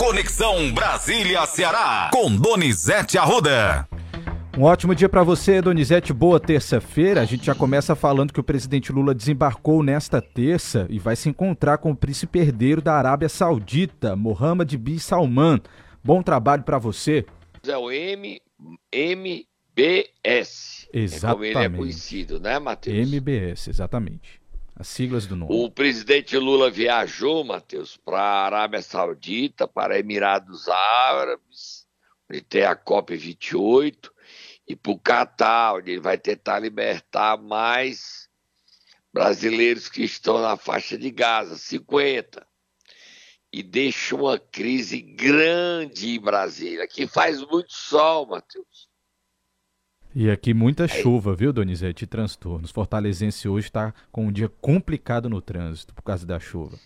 Conexão Brasília-Ceará, com Donizete Arruda. Um ótimo dia para você, Donizete. Boa terça-feira. A gente já começa falando que o presidente Lula desembarcou nesta terça e vai se encontrar com o príncipe herdeiro da Arábia Saudita, Mohammed bin Salman. Bom trabalho para você. É o M, MBS. Exatamente. É como ele é conhecido, né, Matheus? MBS, exatamente. As siglas do nome. O presidente Lula viajou, Matheus, para a Arábia Saudita, para Emirados Árabes, onde tem a COP28, e para o Catar, onde ele vai tentar libertar mais brasileiros que estão na faixa de Gaza, 50. E deixa uma crise grande em Brasília, que faz muito sol, Matheus. E aqui muita chuva, viu, Donizete? Transtornos. Fortalezense hoje está com um dia complicado no trânsito por causa da chuva.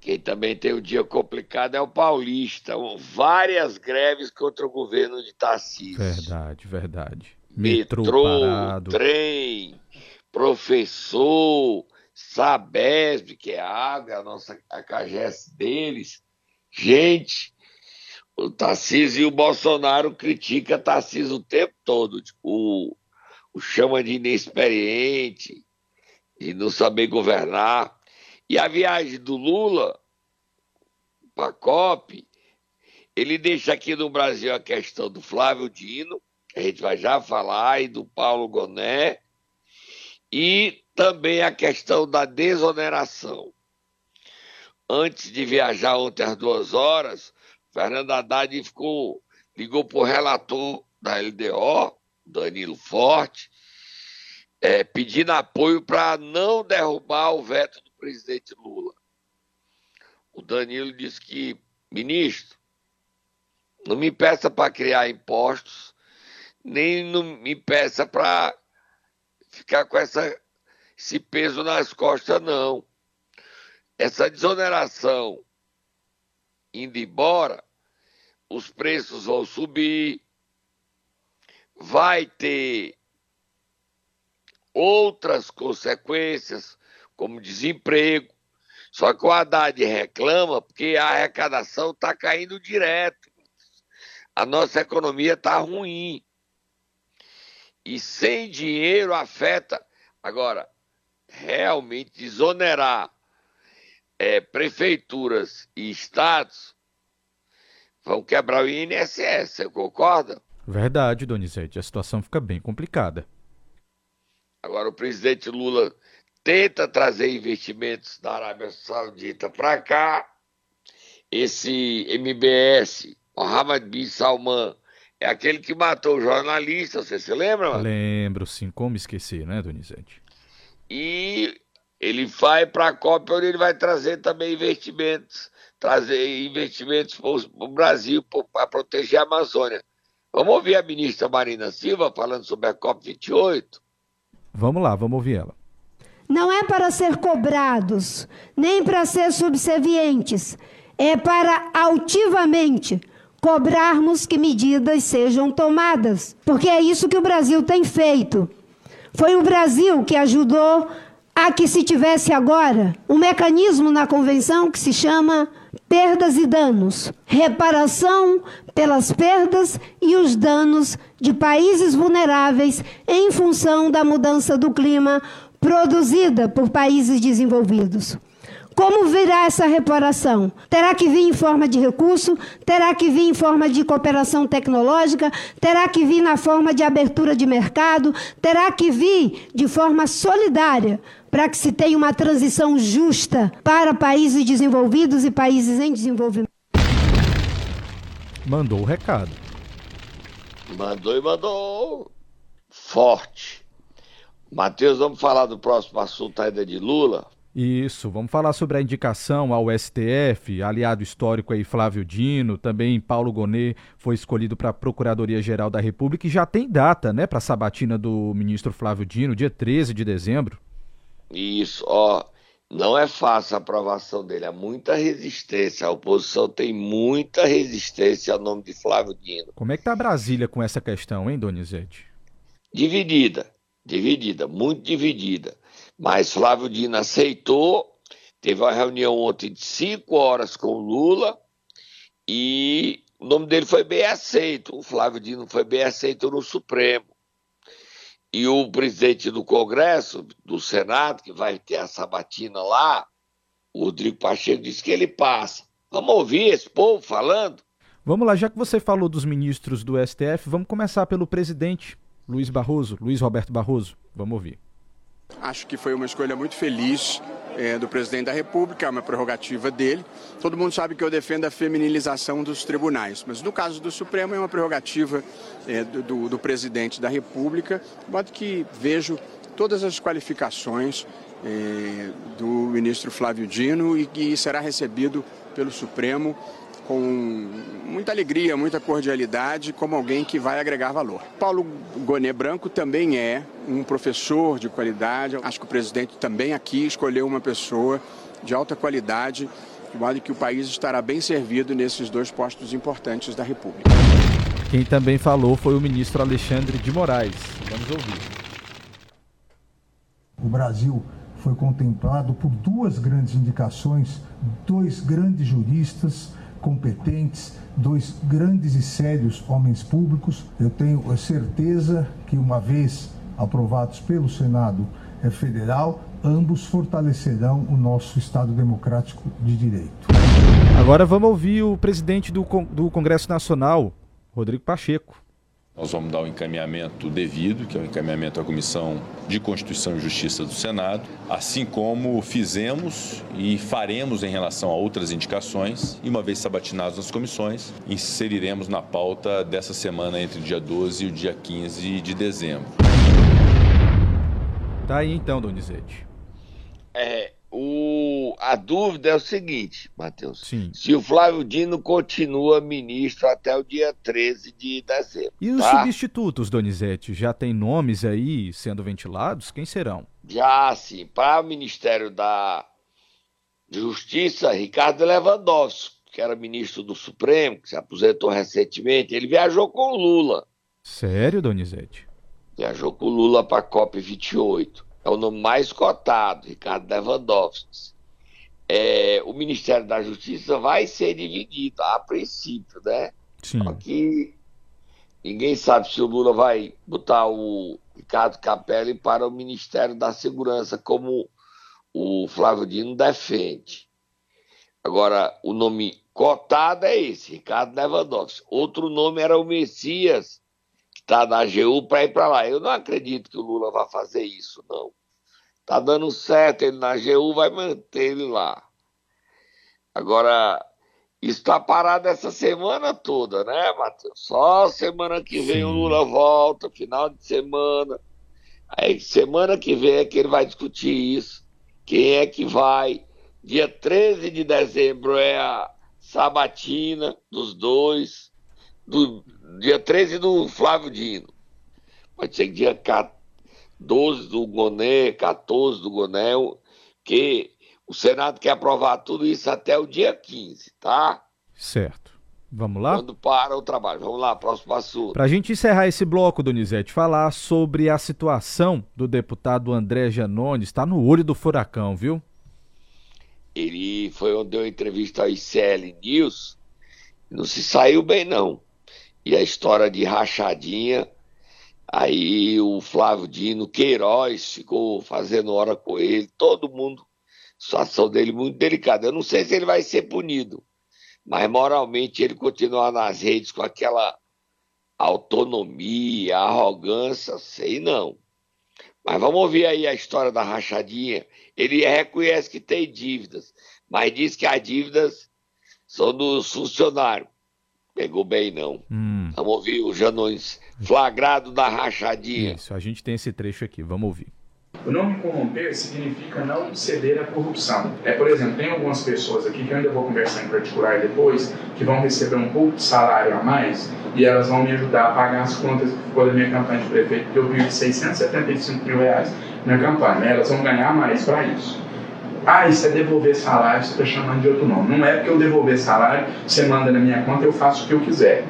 Quem também tem um dia complicado é o Paulista. Várias greves contra o governo de Tarcísio. Verdade, verdade. Metrô, Metrô trem, professor, Sabesp, que é a água, a nossa a CAGES deles. Gente, o Tarcísio e o Bolsonaro critica Tarcísio o tempo todo. Tipo, o, o chama de inexperiente, de não saber governar. E a viagem do Lula para a COP, ele deixa aqui no Brasil a questão do Flávio Dino, que a gente vai já falar, e do Paulo Goné, e também a questão da desoneração. Antes de viajar ontem às duas horas, Fernando Haddad ficou, ligou para o relator da LDO, Danilo Forte, é, pedindo apoio para não derrubar o veto do presidente Lula. O Danilo disse que, ministro, não me peça para criar impostos, nem não me peça para ficar com essa, esse peso nas costas, não. Essa desoneração indo embora, os preços vão subir, vai ter outras consequências, como desemprego. Só que o Haddad reclama porque a arrecadação está caindo direto. A nossa economia está ruim. E sem dinheiro afeta. Agora, realmente desonerar é, prefeituras e estados vão quebrar o INSS, você concorda? Verdade, Donizete. A situação fica bem complicada. Agora, o presidente Lula tenta trazer investimentos da Arábia Saudita para cá. Esse MBS, Mohammed bin Salman, é aquele que matou o jornalista, você se lembra? Mano? Lembro, sim. Como esquecer, né, Donizete? E ele vai para a COP, onde ele vai trazer também investimentos, trazer investimentos para o Brasil para proteger a Amazônia. Vamos ouvir a ministra Marina Silva falando sobre a COP 28? Vamos lá, vamos ouvir ela. Não é para ser cobrados, nem para ser subservientes, é para altivamente cobrarmos que medidas sejam tomadas, porque é isso que o Brasil tem feito. Foi o Brasil que ajudou a que se tivesse agora um mecanismo na convenção que se chama perdas e danos, reparação pelas perdas e os danos de países vulneráveis em função da mudança do clima produzida por países desenvolvidos. Como virá essa reparação? Terá que vir em forma de recurso, terá que vir em forma de cooperação tecnológica, terá que vir na forma de abertura de mercado, terá que vir de forma solidária para que se tenha uma transição justa para países desenvolvidos e países em desenvolvimento. Mandou o recado. Mandou e mandou forte. Matheus, vamos falar do próximo assunto ainda de Lula? Isso, vamos falar sobre a indicação ao STF, aliado histórico aí Flávio Dino, também Paulo Gonet foi escolhido para a Procuradoria-Geral da República e já tem data, né, para a sabatina do ministro Flávio Dino, dia 13 de dezembro. Isso, ó, não é fácil a aprovação dele, há muita resistência, a oposição tem muita resistência ao nome de Flávio Dino. Como é que tá Brasília com essa questão, hein, Donizete? Dividida, dividida, muito dividida. Mas Flávio Dino aceitou, teve uma reunião ontem de cinco horas com Lula e o nome dele foi bem aceito. O Flávio Dino foi bem aceito no Supremo. E o presidente do Congresso, do Senado, que vai ter a sabatina lá, o Rodrigo Pacheco, disse que ele passa. Vamos ouvir esse povo falando? Vamos lá, já que você falou dos ministros do STF, vamos começar pelo presidente Luiz Barroso, Luiz Roberto Barroso. Vamos ouvir. Acho que foi uma escolha muito feliz é, do presidente da República, é uma prerrogativa dele. Todo mundo sabe que eu defendo a feminilização dos tribunais, mas no caso do Supremo é uma prerrogativa é, do, do, presidente da República, de modo que vejo todas as qualificações é, do ministro Flávio Dino e que será recebido pelo Supremo com muita alegria, muita cordialidade, como alguém que vai agregar valor. Paulo Gonê Branco também é um professor de qualidade. Acho que o presidente também aqui escolheu uma pessoa de alta qualidade, de modo que o país estará bem servido nesses dois postos importantes da República. Quem também falou foi o ministro Alexandre de Moraes. Vamos ouvir. O Brasil foi contemplado por duas grandes indicações, dois grandes juristas competentes, dois grandes e sérios homens públicos. Eu tenho certeza que, uma vez aprovados pelo Senado Federal, ambos fortalecerão o nosso Estado Democrático de Direito. Agora vamos ouvir o presidente do Congresso Nacional, Rodrigo Pacheco. Nós vamos dar o encaminhamento devido, que é o encaminhamento à Comissão de Constituição e Justiça do Senado, assim como fizemos e faremos em relação a outras indicações, e uma vez sabatinadas as comissões, inseriremos na pauta dessa semana entre o dia 12 e o dia 15 de dezembro. Tá aí então, Donizete. É, o, a dúvida é o seguinte, Matheus. Sim. Se o Flávio Dino continua ministro até o dia 13 de dezembro. E os tá? substitutos, Donizete, já tem nomes aí sendo ventilados? Quem serão? Já, sim. Para o Ministério da Justiça, Ricardo Lewandowski, que era ministro do Supremo, que se aposentou recentemente, ele viajou com o Lula. Sério, Donizete? Viajou com o Lula para a COP28 é o nome mais cotado, Ricardo Lewandowski. É, o Ministério da Justiça vai ser dividido, a princípio, né? Sim. Só que ninguém sabe se o Lula vai botar o Ricardo Capelli para o Ministério da Segurança, como o Flávio Dino defende. Agora, o nome cotado é esse, Ricardo Lewandowski. Outro nome era o Messias está na AGU para ir para lá. Eu não acredito que o Lula vá fazer isso, não. Está dando certo ele na AGU, vai manter ele lá. Agora, está parado essa semana toda, né, Matheus? Só semana que vem Sim. o Lula volta, final de semana. Aí, semana que vem é que ele vai discutir isso. Quem é que vai? Dia 13 de dezembro é a sabatina dos dois do dia 13 do Flávio Dino. Pode ser dia 12 do Goné, 14 do Goné, que o Senado quer aprovar tudo isso até o dia 15, tá? Certo. Vamos lá? Quando para o trabalho. Vamos lá, próximo assunto. Para a gente encerrar esse bloco, Donizete, falar sobre a situação do deputado André Janones. Está no olho do furacão, viu? Ele foi onde deu entrevista ao ICL News. Não se saiu bem, não e a história de rachadinha. Aí o Flávio Dino Queiroz ficou fazendo hora com ele, todo mundo, situação dele muito delicada. Eu não sei se ele vai ser punido, mas moralmente ele continuar nas redes com aquela autonomia, arrogância, sei não. Mas vamos ouvir aí a história da rachadinha. Ele reconhece que tem dívidas, mas diz que as dívidas são dos funcionários. Pegou bem, não. Hum. Vamos ouvir o Janões flagrado da rachadinha. Isso, a gente tem esse trecho aqui, vamos ouvir. O nome corromper significa não ceder à corrupção. É, por exemplo, tem algumas pessoas aqui que eu ainda vou conversar em particular depois, que vão receber um pouco de salário a mais e elas vão me ajudar a pagar as contas que ficou da minha campanha de prefeito, que eu perdi 675 mil reais na campanha. Elas vão ganhar mais para isso. Ah, isso é devolver salário, você está chamando de outro nome. Não é porque eu devolver salário, você manda na minha conta, eu faço o que eu quiser.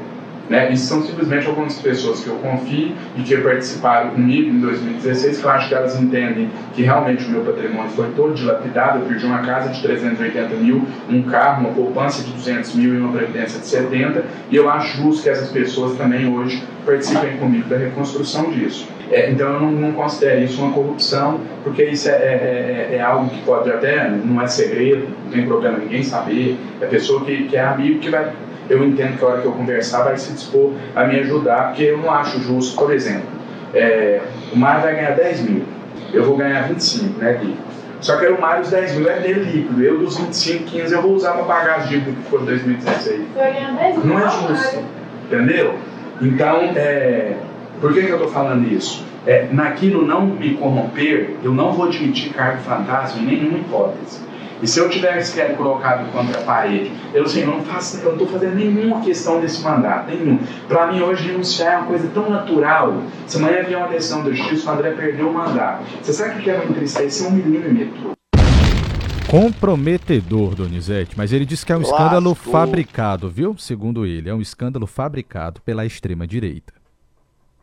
Né? E são simplesmente algumas pessoas que eu confio e que participaram comigo em 2016, que eu acho que elas entendem que realmente o meu patrimônio foi todo dilapidado. Eu perdi uma casa de 380 mil, um carro, uma poupança de 200 mil e uma previdência de 70, e eu acho justo que essas pessoas também hoje participem comigo da reconstrução disso. É, então eu não, não, considero isso uma corrupção, porque isso é, é, é, é, algo que pode até, não é segredo, não tem problema ninguém saber, é pessoa que, que é amigo que vai eu entendo que a hora que eu conversar vai se dispor a me ajudar, porque eu não acho justo, por exemplo, é, o Mário vai ganhar 10 mil, eu vou ganhar 25, né, líquido. Só que o Mário os 10 mil é dele líquido, eu dos 25, 15 eu vou usar para pagar as dívidas que foram em 2016. Não é justo, entendeu? Então, é, por que, que eu estou falando isso? É, naquilo não me corromper, eu não vou admitir cargo fantasma em nenhuma hipótese. E se eu tivesse que colocado contra a parede, eu assim, não faço, eu não estou fazendo nenhuma questão desse mandato, nenhum. Para mim hoje denunciar é uma coisa tão natural. Se amanhã vier uma decisão da justiça, o André perdeu o mandato. Você sabe o que é me entristecer um milímetro? Comprometedor, Donizete, mas ele disse que é um escândalo Lascou. fabricado, viu? Segundo ele, é um escândalo fabricado pela extrema-direita.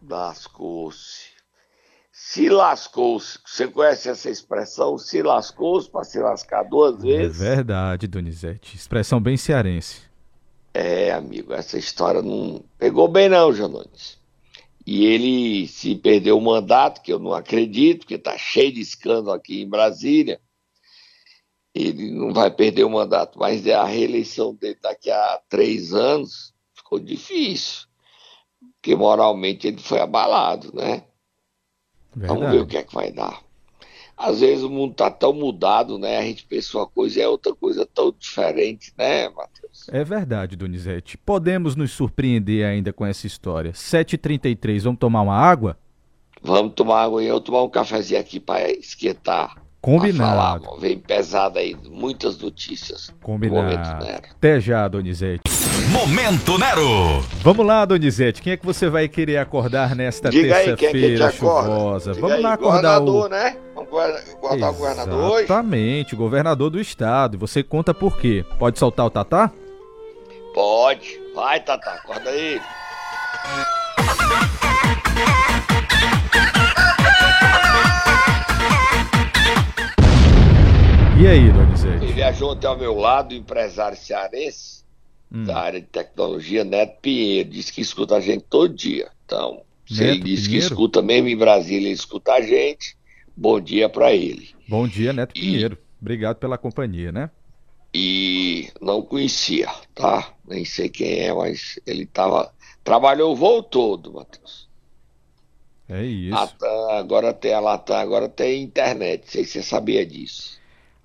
Lascou-se se lascou. Você conhece essa expressão? Se lascou para se lascar duas é vezes. É verdade, Donizete. Expressão bem cearense. É, amigo, essa história não pegou bem, não, Janones. E ele se perdeu o mandato, que eu não acredito, porque está cheio de escândalo aqui em Brasília. Ele não vai perder o mandato, mas a reeleição dele daqui a três anos ficou difícil, porque moralmente ele foi abalado, né? Verdade. Vamos ver o que é que vai dar. Às vezes o mundo está tão mudado, né? A gente pensa uma coisa e é outra coisa tão diferente, né, Matheus? É verdade, Donizete. Podemos nos surpreender ainda com essa história. 7h33, vamos tomar uma água? Vamos tomar água e eu tomar um cafezinho aqui para esquentar. Combinado. Falar, vem pesada aí, muitas notícias. Combinado. Até já, Donizete. Momento Nero. Vamos lá, Donizete. Quem é que você vai querer acordar nesta terça-feira é chuvosa? Diga Vamos aí, lá acordar governador, o... né? Vamos acordar o governador hoje? Exatamente, o governador do estado. E você conta por quê? Pode soltar o Tatá? Pode. Vai, Tatá, acorda aí. E aí, Donizete? Ele viajou até ao meu lado, empresário cearense hum. da área de tecnologia, Neto Pinheiro. Diz que escuta a gente todo dia. Então, se Neto ele diz Pinheiro? que escuta mesmo em Brasília, ele escuta a gente. Bom dia para ele. Bom dia, Neto e... Pinheiro. Obrigado pela companhia, né? E não conhecia, tá? Nem sei quem é, mas ele tava. Trabalhou o voo todo, Matheus. É isso. Latam, agora tem a Latam, agora tem internet. Não sei se você sabia disso.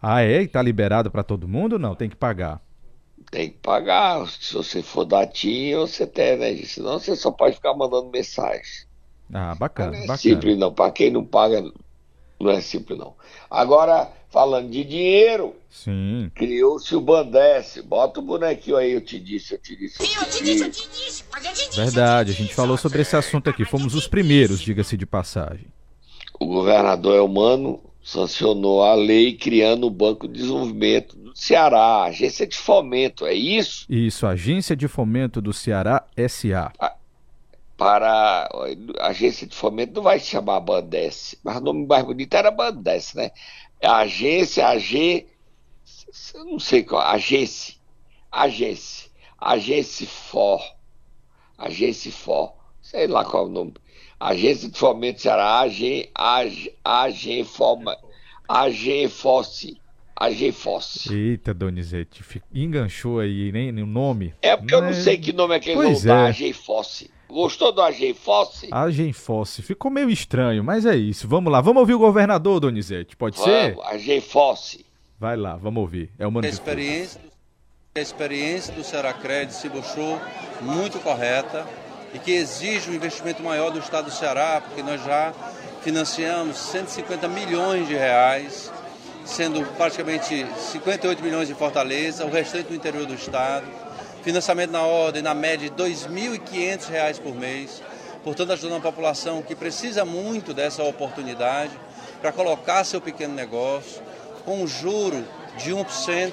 Ah, é? E tá liberado para todo mundo ou não? Tem que pagar? Tem que pagar. Se você for da TIM, você tem, né? Senão você só pode ficar mandando mensagem. Ah, bacana, não é bacana. simples não. Para quem não paga, não é simples não. Agora, falando de dinheiro, Sim. criou-se o Bandesse. Bota o bonequinho aí, eu te disse, eu te disse. Sim, eu te disse, eu te disse. Mas eu te disse Verdade, a gente falou sobre esse assunto aqui. Fomos os primeiros, diga-se de passagem. O governador é humano sancionou a lei criando o Banco de Desenvolvimento do Ceará, Agência de Fomento, é isso? Isso, Agência de Fomento do Ceará SA. Para a Agência de Fomento não vai se chamar Bandesse, mas o nome mais bonito era Bandesse, né? A agência, AG, não sei qual, agência, agência, agência FOR, agência FOR, sei lá qual é o nome. Agência de Fomento Ceará, AG, AG, AG, Foma, AG Fosse. AG Fosse. Eita, Donizete, enganchou aí, nem o nome. É porque Mas... eu não sei que nome é que pois é. da AG Fosse. Gostou do AG Fosse? AG Fosse. Ficou meio estranho, mas é isso. Vamos lá, vamos ouvir o governador, Donizete, pode vamos, ser? AG Fosse. Vai lá, vamos ouvir. É uma a experiência, a experiência do Ceará Crédito se mostrou muito correta e que exige um investimento maior do Estado do Ceará, porque nós já financiamos 150 milhões de reais, sendo praticamente 58 milhões de Fortaleza, o restante do interior do Estado. Financiamento na ordem, na média, de R$ 2.500 por mês. Portanto, ajudando a população que precisa muito dessa oportunidade para colocar seu pequeno negócio com um juro de 1%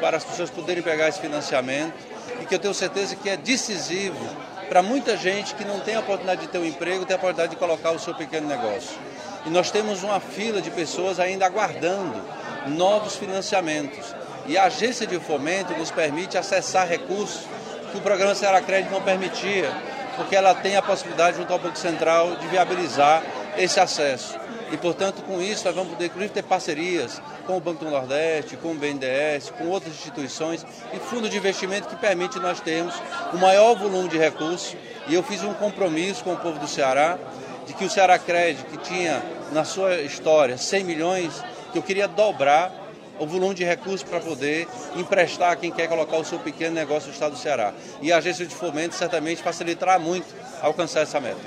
para as pessoas poderem pegar esse financiamento e que eu tenho certeza que é decisivo para muita gente que não tem a oportunidade de ter um emprego, ter a oportunidade de colocar o seu pequeno negócio. E nós temos uma fila de pessoas ainda aguardando novos financiamentos. E a agência de fomento nos permite acessar recursos que o programa Será Crédito não permitia, porque ela tem a possibilidade, junto ao Banco Central, de viabilizar esse acesso. E, portanto, com isso, nós vamos poder, inclusive, ter parcerias com o Banco do Nordeste, com o BNDES, com outras instituições e fundo de investimento que permite nós termos o maior volume de recursos. E eu fiz um compromisso com o povo do Ceará de que o Ceará Crédito, que tinha na sua história 100 milhões, que eu queria dobrar o volume de recursos para poder emprestar a quem quer colocar o seu pequeno negócio no estado do Ceará. E a agência de fomento certamente facilitará muito alcançar essa meta.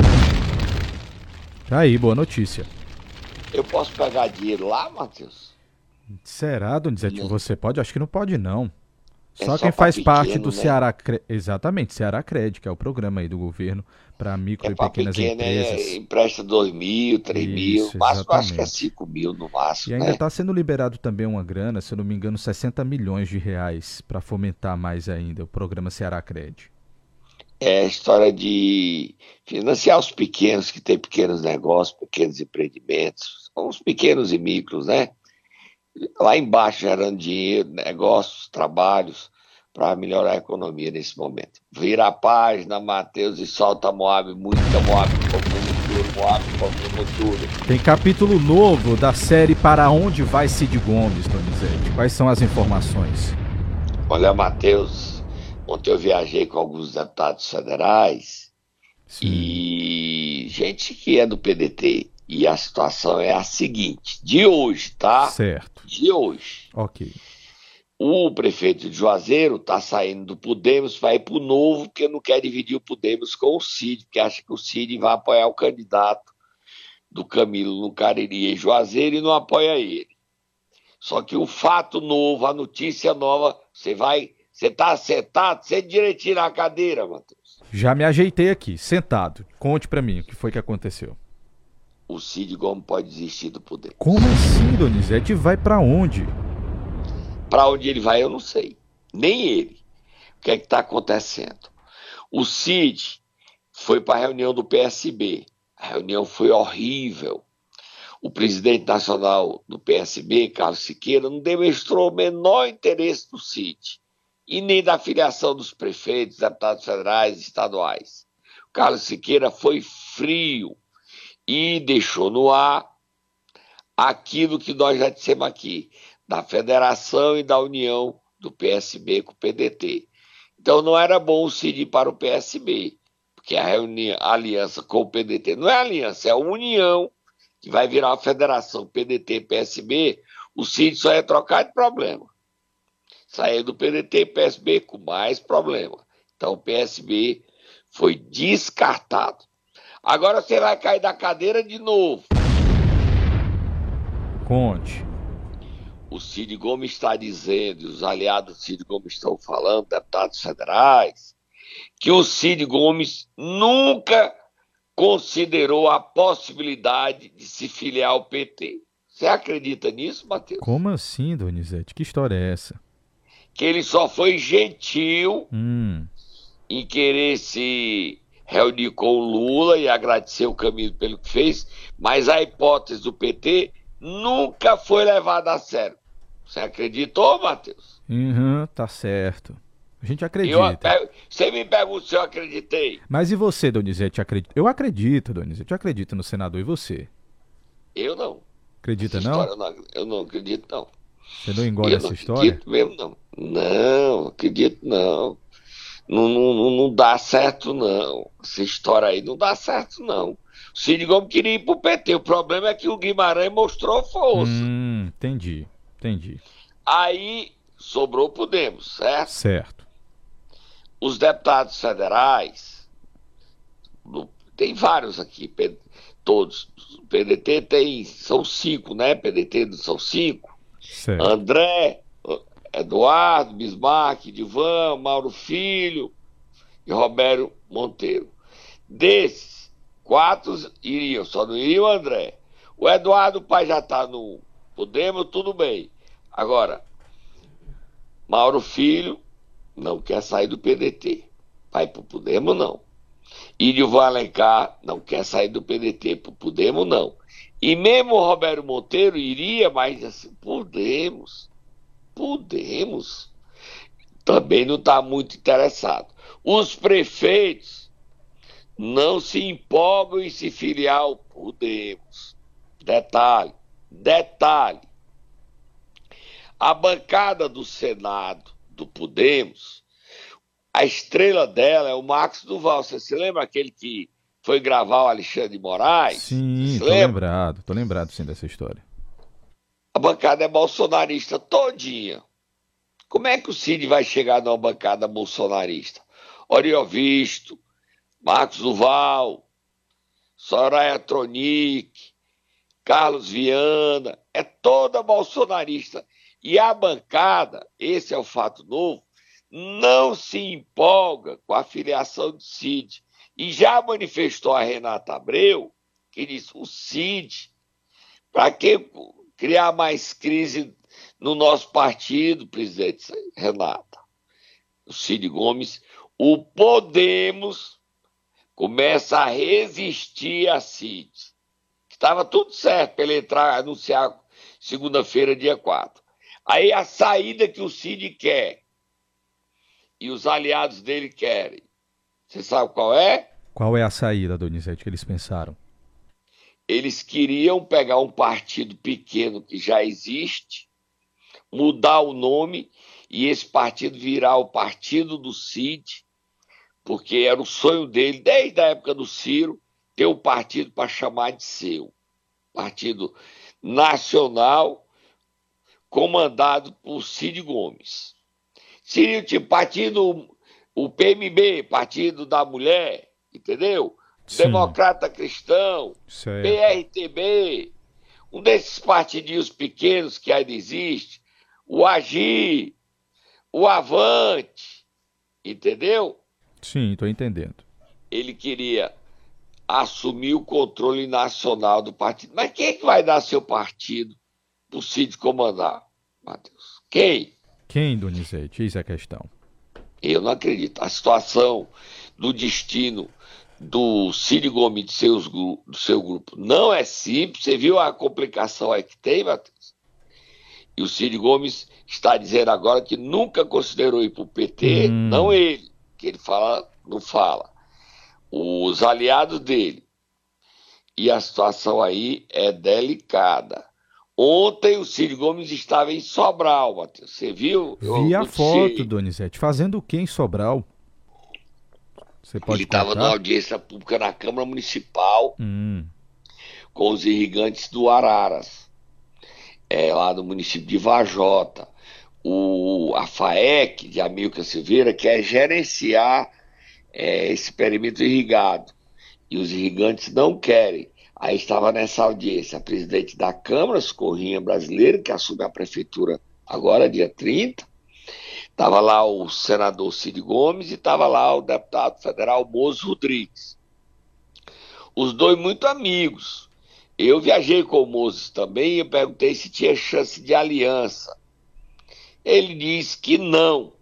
Tá aí, boa notícia. Eu posso pegar dinheiro lá, Matheus? Será, Donizete? Não. Você pode? Acho que não pode, não. É só, só quem faz pequeno, parte do né? Ceará Exatamente, Ceará Cred, que é o programa aí do governo para micro é e pequenas pequeno, empresas. É, empresta 2 mil, 3 mil, máximo acho que é exatamente. 5 mil no máximo. E ainda né? está sendo liberado também uma grana, se eu não me engano, 60 milhões de reais para fomentar mais ainda o programa Ceará Cred. É a história de financiar os pequenos que têm pequenos negócios, pequenos empreendimentos, os pequenos e micros, né? Lá embaixo gerando dinheiro, negócios, trabalhos para melhorar a economia nesse momento. Vira a página, Matheus, e solta Moab, música Moab, tudo, Moab, comendo tudo. Tem capítulo novo da série Para Onde Vai Cid Gomes, Donizete. Quais são as informações? Olha, Matheus, ontem eu viajei com alguns deputados federais Sim. e gente que é do PDT. E a situação é a seguinte, de hoje, tá? Certo. De hoje. Ok. O prefeito de Juazeiro está saindo do Podemos, vai para o Novo, porque não quer dividir o Podemos com o Cid, porque acha que o Cid vai apoiar o candidato do Camilo no Cariri em Juazeiro e não apoia ele. Só que o fato novo, a notícia nova, você vai. Você está acertado, você direitinho na cadeira, Matheus. Já me ajeitei aqui, sentado. Conte para mim o que foi que aconteceu. O Cid Gomes pode desistir do poder. Como assim, Donizete? Vai para onde? Para onde ele vai, eu não sei. Nem ele. O que é que está acontecendo? O Cid foi para a reunião do PSB. A reunião foi horrível. O presidente nacional do PSB, Carlos Siqueira, não demonstrou o menor interesse do Cid e nem da filiação dos prefeitos, deputados federais e estaduais. O Carlos Siqueira foi frio e deixou no ar aquilo que nós já dissemos aqui, da federação e da união do PSB com o PDT. Então não era bom o Cid ir para o PSB, porque a, reunião, a aliança com o PDT não é aliança, é a união que vai virar uma federação PDT-PSB, o Cid só ia trocar de problema. Sair do PDT PSB com mais problema. Então o PSB foi descartado. Agora você vai cair da cadeira de novo. Conte. O Cid Gomes está dizendo, e os aliados do Cid Gomes estão falando, deputados federais, que o Cid Gomes nunca considerou a possibilidade de se filiar ao PT. Você acredita nisso, Matheus? Como assim, Donizete? Que história é essa? Que ele só foi gentil Hum, em querer se reunir com o Lula e agradecer o Camilo pelo que fez, mas a hipótese do PT nunca foi levada a sério. Você acreditou, Matheus? uhum, tá certo. A gente Eu, acredita. você me pergunta se eu acreditei. Mas e você, Donizete? Acredita? Eu acredito, Donizete. Eu acredito no senador. E você? Eu não. Acredita não? história eu não? Eu não acredito, não. Você não engole eu essa não história? acredito mesmo, não. Não, acredito não. Não, não, não, dá certo, não. Essa história aí não dá certo, não. O Cid Gomes queria ir pro PT. O problema é que o Guimarães mostrou força. Hum, entendi. Entendi. Aí sobrou o Podemos, certo? Certo. Os deputados federais, tem vários aqui, todos. O PDT tem, são cinco, né? PDT são cinco. Certo. André, Eduardo, Bismarck, Divan, Mauro Filho e Roberto Monteiro. Desses, quatro iriam, só não iria o André. O Eduardo, o pai já está no Podemos, tudo bem. Agora, Mauro Filho não quer sair do PDT. Vai pro Podemos, não. O Alencar não quer sair do PDT, podemos não. E mesmo o Roberto Monteiro iria, mas assim, podemos, podemos. Também não está muito interessado. Os prefeitos não se empolgam em se filiar ao Podemos. Detalhe, detalhe. A bancada do Senado, do Podemos, a estrela dela é o Max Duval. Você se lembra aquele que foi gravar o Alexandre de Moraes? Sim, tô lembrado, tô lembrado sim dessa história. A bancada é bolsonarista todinha. Como é que o Cid vai chegar numa bancada bolsonarista? Oriovisto, Marcos Duval, Soraya Tronic, Carlos Viana, é toda bolsonarista. E a bancada, esse é o fato novo, não se empolga com a filiação do Cid. E já manifestou a Renata Abreu, que diz: o Cid, para que criar mais crise no nosso partido, presidente Renata? O Cid Gomes, o Podemos começa a resistir a Cid. Estava tudo certo para ele entrar, anunciar segunda-feira, dia 4. Aí a saída que o Cid quer e os aliados dele querem. Você sabe qual é? Qual é a saída, Donizete, que eles pensaram? Eles queriam pegar um partido pequeno que já existe, mudar o nome e esse partido virar o partido do Cid, porque era o sonho dele, desde a época do Ciro, ter um partido para chamar de seu. Partido nacional comandado por Cid Gomes. Seria o tipo partido, o PMB, Partido da Mulher, entendeu? Sim. Democrata Cristão, certo. PRTB, um desses partidinhos pequenos que ainda existe, o Agir, o Avante, entendeu? Sim, estou entendendo. Ele queria assumir o controle nacional do partido. Mas quem é que vai dar seu partido para o Cid comandar, Matheus? Quem? Quem, Donizete? Eis a questão. Eu não acredito. A situação do destino do Cid Gomes de seus, do seu grupo não é simples. Você viu a complicação aí que tem, Matheus? E o Cid Gomes está dizendo agora que nunca considerou ir para o PT, hum. não ele, que ele fala, não fala. Os aliados dele. E a situação aí é delicada. Ontem o Ciro Gomes estava em Sobral, Matheus. Você viu? Vi a foto, Donizete. Fazendo o que em Sobral? Você pode Ele estava na audiência pública na Câmara Municipal hum. com os irrigantes do Araras, é, lá no município de Vajota. O, a FAEC de Amilcar Silveira quer gerenciar é, esse perímetro irrigado. E os irrigantes não querem. Aí estava nessa audiência a presidente da Câmara, Socorrinha Brasileira, que assume a prefeitura agora, dia 30. Estava lá o senador Cid Gomes e estava lá o deputado federal Mozo Rodrigues. Os dois muito amigos. Eu viajei com o Mozo também e eu perguntei se tinha chance de aliança. Ele disse que não.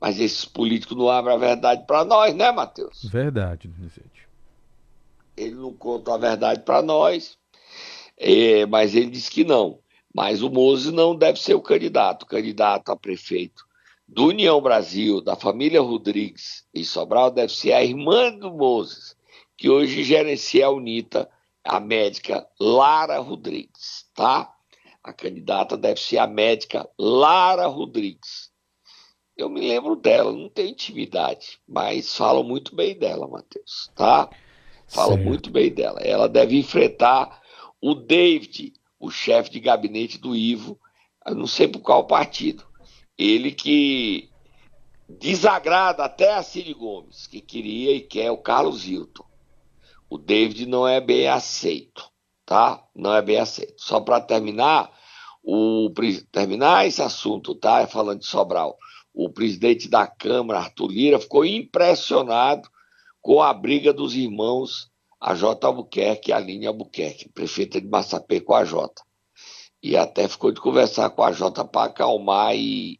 Mas esses políticos não abrem a verdade para nós, né, Matheus? Verdade, Vicente ele não conta a verdade para nós, é, mas ele disse que não. Mas o Mose não deve ser o candidato. O candidato a prefeito do União Brasil, da família Rodrigues e Sobral, deve ser a irmã do Moses, que hoje gerencia a UNITA, a médica Lara Rodrigues, tá? A candidata deve ser a médica Lara Rodrigues. Eu me lembro dela, não tenho intimidade, mas falam muito bem dela, Matheus, tá? Fala certo. muito bem dela. Ela deve enfrentar o David, o chefe de gabinete do Ivo, não sei por qual partido. Ele que desagrada até a Cid Gomes, que queria e quer o Carlos Hilton. O David não é bem aceito, tá? Não é bem aceito. Só para terminar, o terminar esse assunto, tá? Falando de Sobral. O presidente da Câmara, Arthur Lira, ficou impressionado com a briga dos irmãos a J. Albuquerque e a Aline Albuquerque, prefeita de Massapê com a J. E até ficou de conversar com a J para acalmar e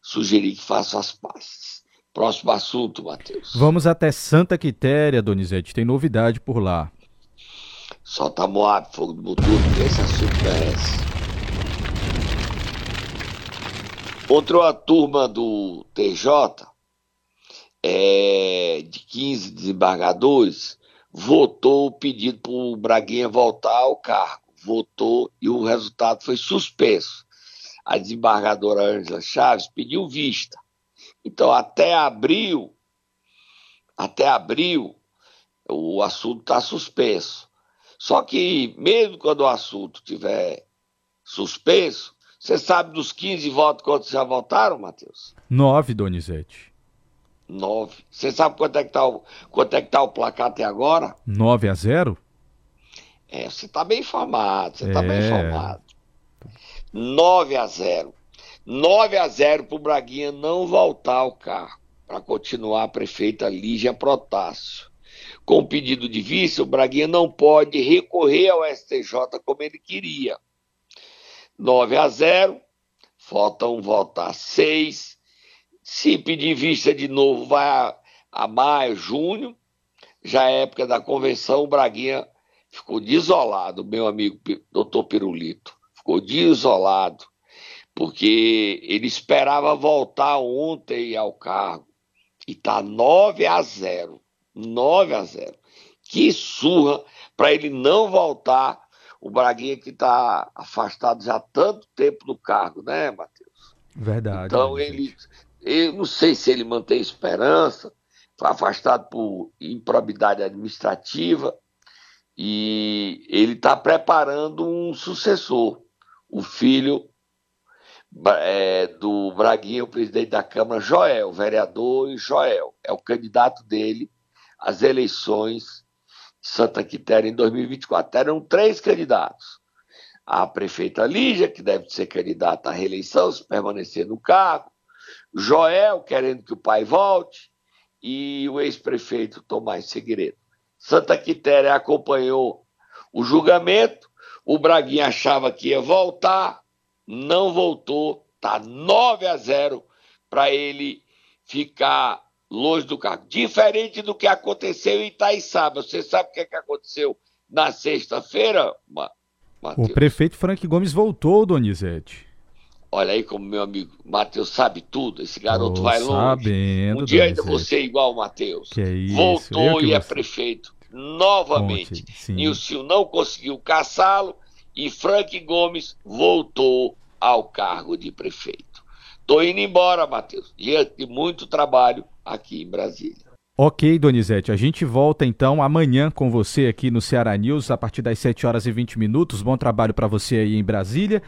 sugerir que faça as pazes. Próximo assunto, Matheus. Vamos até Santa Quitéria, Donizete. Tem novidade por lá. Solta Moab, fogo do Mututo, que esse assunto merece. Encontrou a turma do TJ, é, de 15 desembargadores, votou o pedido para o Braguinha voltar ao cargo. Votou e o resultado foi suspenso. A desembargadora Ângela Chaves pediu vista. Então, até abril, até abril, o assunto está suspenso. Só que, mesmo quando o assunto tiver suspenso, você sabe dos 15 votos quantos já votaram, Matheus? Nove, Donizete. 9. Você sabe quanto é que tá o, quanto é que tá o placar até agora? 9 a 0? É, você tá bem informado, você é. tá bem é. informado. 9 a 0. 9 a 0 pro Braguinha não voltar ao carro para continuar a prefeita Lígia Protássio. Com o pedido de vice, o Braguinha não pode recorrer ao STJ como ele queria. 9 a 0, faltam votar 6 se pedir vista de novo, vai a, a maio, junho, já é época da convenção, o Braguinha ficou desolado, meu amigo doutor Pirulito, ficou desolado, porque ele esperava voltar ontem ao cargo, e tá 9 a 0, 9 a 0. Que surra para ele não voltar, o Braguinha que está afastado já há tanto tempo do cargo, né, Matheus? Verdade. Então ele eu não sei se ele mantém esperança, foi afastado por improbidade administrativa e ele está preparando um sucessor, o filho é, do Braguinha, o presidente da Câmara, Joel, vereador Joel, é o candidato dele às eleições de Santa Quitéria em 2024. Eram três candidatos. A prefeita Lígia, que deve ser candidata à reeleição, se permanecer no cargo, Joel querendo que o pai volte e o ex-prefeito Tomás Segredo. Santa Quitéria acompanhou o julgamento, o Braguinha achava que ia voltar, não voltou, tá 9 a 0 para ele ficar longe do cargo. Diferente do que aconteceu em Itaiçaba. Você sabe o que, é que aconteceu na sexta-feira, O prefeito Frank Gomes voltou, Donizete. Olha aí como meu amigo Matheus sabe tudo, esse garoto Tô vai longe. Sabendo, um dia ainda você é igual o Matheus. Voltou e é prefeito novamente. Nilson não conseguiu caçá-lo e Frank Gomes voltou ao cargo de prefeito. Tô indo embora, Matheus. Diante de muito trabalho aqui em Brasília. Ok, Donizete, a gente volta então amanhã com você aqui no Ceará News a partir das 7 horas e 20 minutos. Bom trabalho para você aí em Brasília.